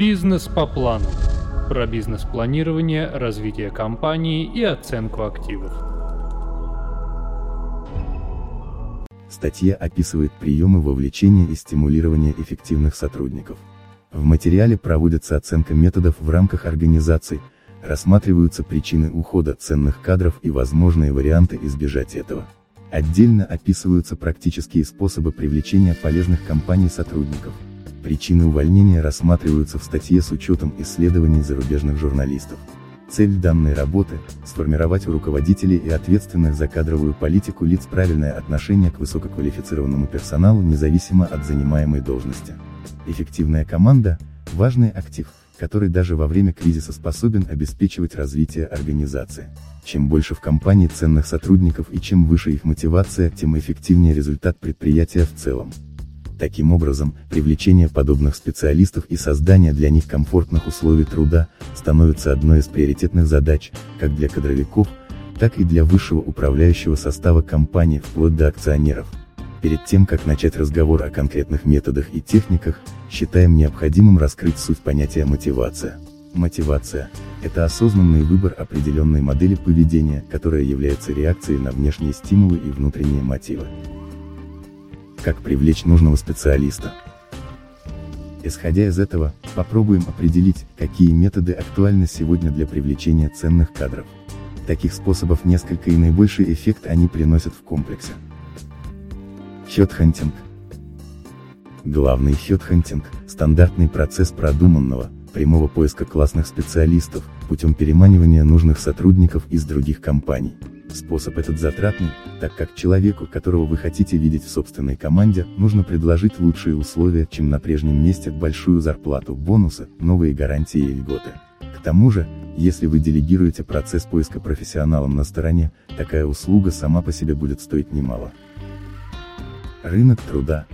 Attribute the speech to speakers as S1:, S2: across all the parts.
S1: Бизнес по плану. Про бизнес-планирование, развитие компании и оценку активов.
S2: Статья описывает приемы вовлечения и стимулирования эффективных сотрудников. В материале проводится оценка методов в рамках организаций, рассматриваются причины ухода ценных кадров и возможные варианты избежать этого. Отдельно описываются практические способы привлечения полезных компаний сотрудников. Причины увольнения рассматриваются в статье с учетом исследований зарубежных журналистов. Цель данной работы – сформировать у руководителей и ответственных за кадровую политику лиц правильное отношение к высококвалифицированному персоналу независимо от занимаемой должности. Эффективная команда – важный актив, который даже во время кризиса способен обеспечивать развитие организации. Чем больше в компании ценных сотрудников и чем выше их мотивация, тем эффективнее результат предприятия в целом. Таким образом, привлечение подобных специалистов и создание для них комфортных условий труда, становится одной из приоритетных задач, как для кадровиков, так и для высшего управляющего состава компании, вплоть до акционеров. Перед тем, как начать разговор о конкретных методах и техниках, считаем необходимым раскрыть суть понятия мотивация. Мотивация – это осознанный выбор определенной модели поведения, которая является реакцией на внешние стимулы и внутренние мотивы. Как привлечь нужного специалиста? Исходя из этого, попробуем определить, какие методы актуальны сегодня для привлечения ценных кадров. Таких способов несколько и наибольший эффект они приносят в комплексе. Хедхантинг. Главный хедхантинг – стандартный процесс продуманного, прямого поиска классных специалистов, путем переманивания нужных сотрудников из других компаний. Способ этот затратный, так как человеку, которого вы хотите видеть в собственной команде, нужно предложить лучшие условия, чем на прежнем месте, большую зарплату, бонусы, новые гарантии и льготы. К тому же, если вы делегируете процесс поиска профессионалам на стороне, такая услуга сама по себе будет стоить немало. Рынок труда.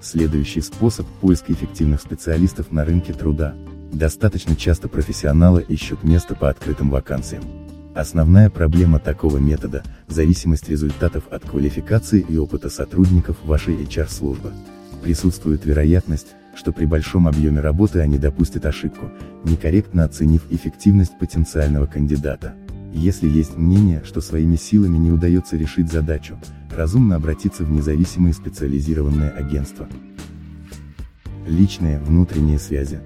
S2: Следующий способ поиска эффективных специалистов на рынке труда. Достаточно часто профессионалы ищут место по открытым вакансиям. Основная проблема такого метода – зависимость результатов от квалификации и опыта сотрудников вашей HR-службы. Присутствует вероятность, что при большом объеме работы они допустят ошибку, некорректно оценив эффективность потенциального кандидата. Если есть мнение, что своими силами не удается решить задачу, разумно обратиться в независимые специализированные агентства. Личные, внутренние связи.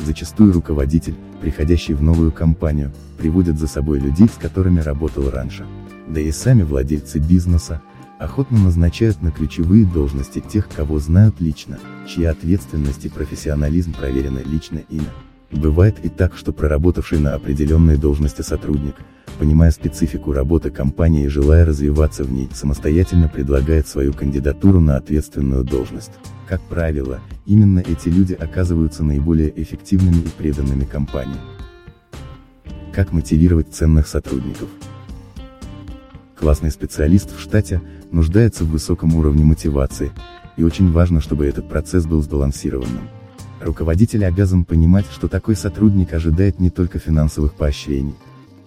S2: Зачастую руководитель, приходящий в новую компанию, приводит за собой людей, с которыми работал раньше. Да и сами владельцы бизнеса, охотно назначают на ключевые должности тех, кого знают лично, чья ответственность и профессионализм проверены лично ими. Бывает и так, что проработавший на определенной должности сотрудник, понимая специфику работы компании и желая развиваться в ней, самостоятельно предлагает свою кандидатуру на ответственную должность. Как правило, именно эти люди оказываются наиболее эффективными и преданными компании. Как мотивировать ценных сотрудников? Классный специалист в штате нуждается в высоком уровне мотивации, и очень важно, чтобы этот процесс был сбалансированным. Руководитель обязан понимать, что такой сотрудник ожидает не только финансовых поощрений.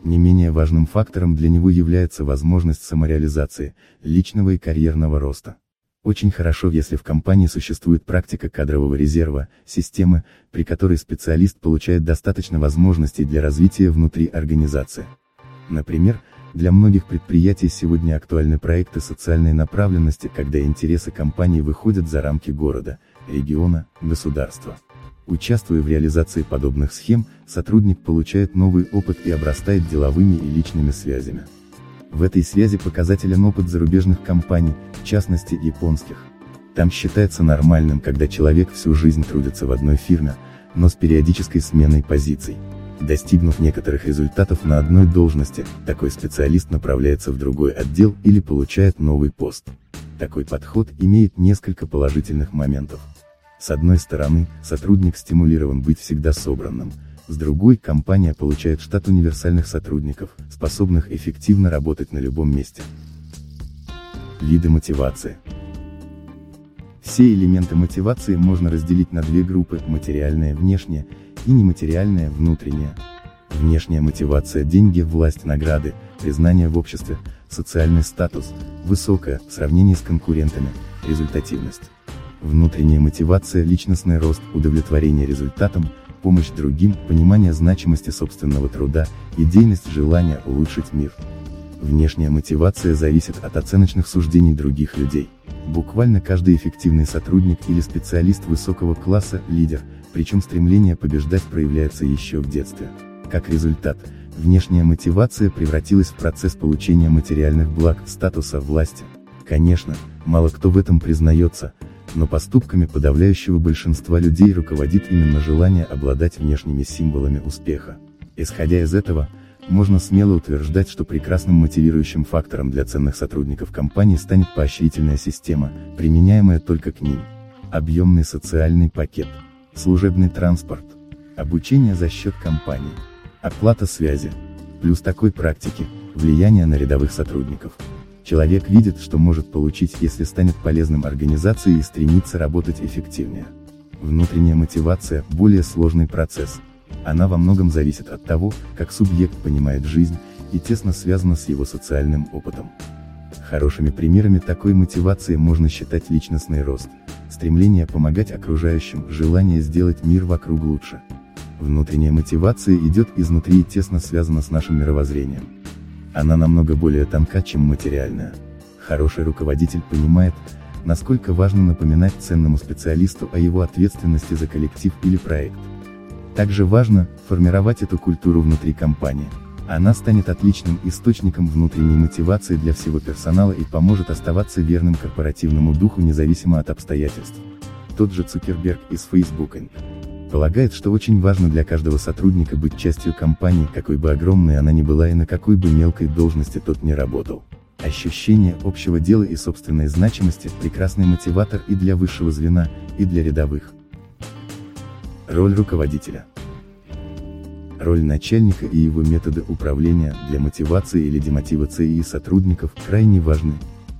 S2: Не менее важным фактором для него является возможность самореализации, личного и карьерного роста. Очень хорошо, если в компании существует практика кадрового резерва, системы, при которой специалист получает достаточно возможностей для развития внутри организации. Например, для многих предприятий сегодня актуальны проекты социальной направленности, когда интересы компании выходят за рамки города, региона, государства. Участвуя в реализации подобных схем, сотрудник получает новый опыт и обрастает деловыми и личными связями. В этой связи показателен опыт зарубежных компаний, в частности японских. Там считается нормальным, когда человек всю жизнь трудится в одной фирме, но с периодической сменой позиций. Достигнув некоторых результатов на одной должности, такой специалист направляется в другой отдел или получает новый пост. Такой подход имеет несколько положительных моментов. С одной стороны, сотрудник стимулирован быть всегда собранным, с другой, компания получает штат универсальных сотрудников, способных эффективно работать на любом месте. Виды мотивации. Все элементы мотивации можно разделить на две группы, материальная внешняя и нематериальная внутренняя. Внешняя мотивация – деньги, власть, награды, признание в обществе, социальный статус, высокая, в сравнении с конкурентами, результативность. Внутренняя мотивация, личностный рост, удовлетворение результатом, помощь другим, понимание значимости собственного труда, идейность желания улучшить мир. Внешняя мотивация зависит от оценочных суждений других людей. Буквально каждый эффективный сотрудник или специалист высокого класса – лидер, причем стремление побеждать проявляется еще в детстве. Как результат, внешняя мотивация превратилась в процесс получения материальных благ, статуса, власти. Конечно, мало кто в этом признается, но поступками подавляющего большинства людей руководит именно желание обладать внешними символами успеха. Исходя из этого, можно смело утверждать, что прекрасным мотивирующим фактором для ценных сотрудников компании станет поощрительная система, применяемая только к ним. Объемный социальный пакет, служебный транспорт, обучение за счет компании, оплата связи, плюс такой практики, влияние на рядовых сотрудников. Человек видит, что может получить, если станет полезным организации и стремится работать эффективнее. Внутренняя мотивация – более сложный процесс. Она во многом зависит от того, как субъект понимает жизнь, и тесно связана с его социальным опытом. Хорошими примерами такой мотивации можно считать личностный рост, стремление помогать окружающим, желание сделать мир вокруг лучше. Внутренняя мотивация идет изнутри и тесно связана с нашим мировоззрением. Она намного более тонка, чем материальная. Хороший руководитель понимает, насколько важно напоминать ценному специалисту о его ответственности за коллектив или проект. Также важно, формировать эту культуру внутри компании. Она станет отличным источником внутренней мотивации для всего персонала и поможет оставаться верным корпоративному духу независимо от обстоятельств. Тот же Цукерберг из Facebook. Полагает, что очень важно для каждого сотрудника быть частью компании, какой бы огромной она ни была и на какой бы мелкой должности тот не работал. Ощущение общего дела и собственной значимости – прекрасный мотиватор и для высшего звена, и для рядовых. Роль руководителя. Роль начальника и его методы управления для мотивации или демотивации сотрудников крайне важны.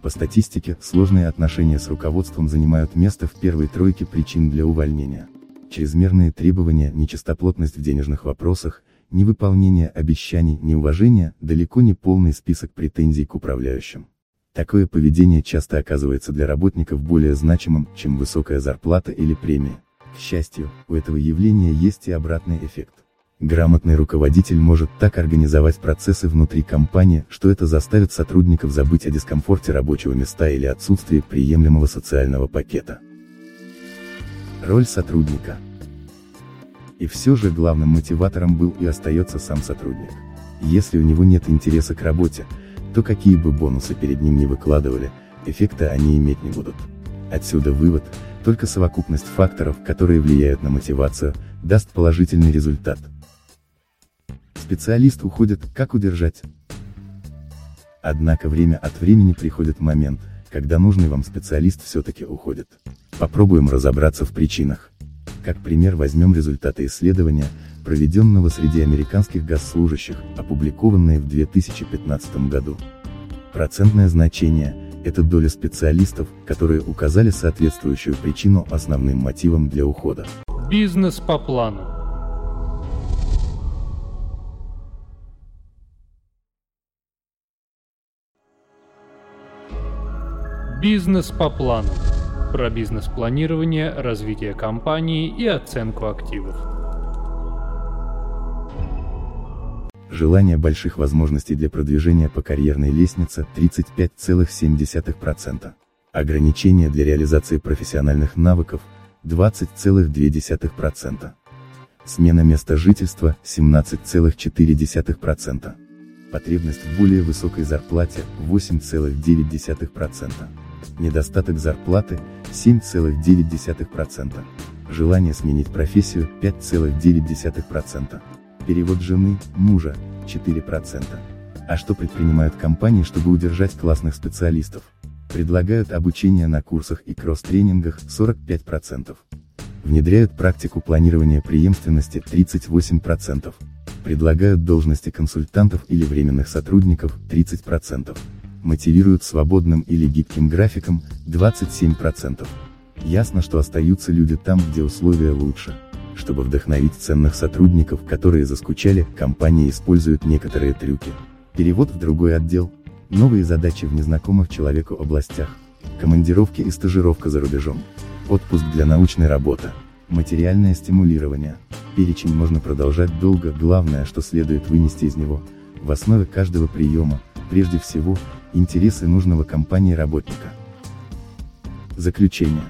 S2: По статистике, сложные отношения с руководством занимают место в первой тройке причин для увольнения чрезмерные требования, нечистоплотность в денежных вопросах, невыполнение обещаний, неуважение, далеко не полный список претензий к управляющим. Такое поведение часто оказывается для работников более значимым, чем высокая зарплата или премия. К счастью, у этого явления есть и обратный эффект. Грамотный руководитель может так организовать процессы внутри компании, что это заставит сотрудников забыть о дискомфорте рабочего места или отсутствии приемлемого социального пакета. Роль сотрудника. И все же главным мотиватором был и остается сам сотрудник. Если у него нет интереса к работе, то какие бы бонусы перед ним не выкладывали, эффекта они иметь не будут. Отсюда вывод, только совокупность факторов, которые влияют на мотивацию, даст положительный результат. Специалист уходит, как удержать? Однако время от времени приходит момент, когда нужный вам специалист все-таки уходит. Попробуем разобраться в причинах. Как пример возьмем результаты исследования, проведенного среди американских госслужащих, опубликованные в 2015 году. Процентное значение – это доля специалистов, которые указали соответствующую причину основным мотивам для ухода.
S1: Бизнес по плану. Бизнес по плану. Про бизнес-планирование, развитие компании и оценку активов.
S2: Желание больших возможностей для продвижения по карьерной лестнице 35,7%. Ограничения для реализации профессиональных навыков 20,2%. Смена места жительства 17,4%. Потребность в более высокой зарплате 8,9% недостаток зарплаты 7,9%, желание сменить профессию 5,9%, перевод жены, мужа 4%. А что предпринимают компании, чтобы удержать классных специалистов? Предлагают обучение на курсах и кросс-тренингах 45%. Внедряют практику планирования преемственности 38%. Предлагают должности консультантов или временных сотрудников 30% мотивируют свободным или гибким графиком, 27%. Ясно, что остаются люди там, где условия лучше. Чтобы вдохновить ценных сотрудников, которые заскучали, компания использует некоторые трюки. Перевод в другой отдел, новые задачи в незнакомых человеку областях, командировки и стажировка за рубежом. отпуск для научной работы, материальное стимулирование. Перечень можно продолжать долго, главное, что следует вынести из него, в основе каждого приема, прежде всего, интересы нужного компании работника. Заключение.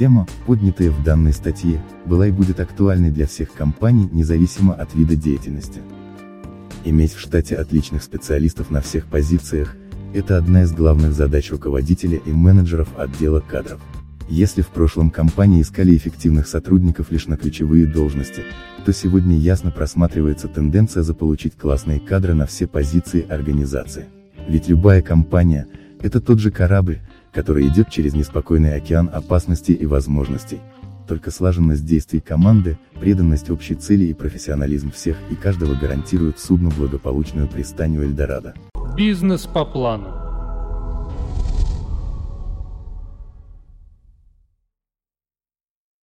S2: Тема, поднятая в данной статье, была и будет актуальной для всех компаний, независимо от вида деятельности. Иметь в штате отличных специалистов на всех позициях – это одна из главных задач руководителя и менеджеров отдела кадров. Если в прошлом компании искали эффективных сотрудников лишь на ключевые должности, то сегодня ясно просматривается тенденция заполучить классные кадры на все позиции организации. Ведь любая компания – это тот же корабль, который идет через неспокойный океан опасностей и возможностей. Только слаженность действий команды, преданность общей цели и профессионализм всех и каждого гарантируют судну благополучную пристанью Эльдорадо.
S1: Бизнес по плану.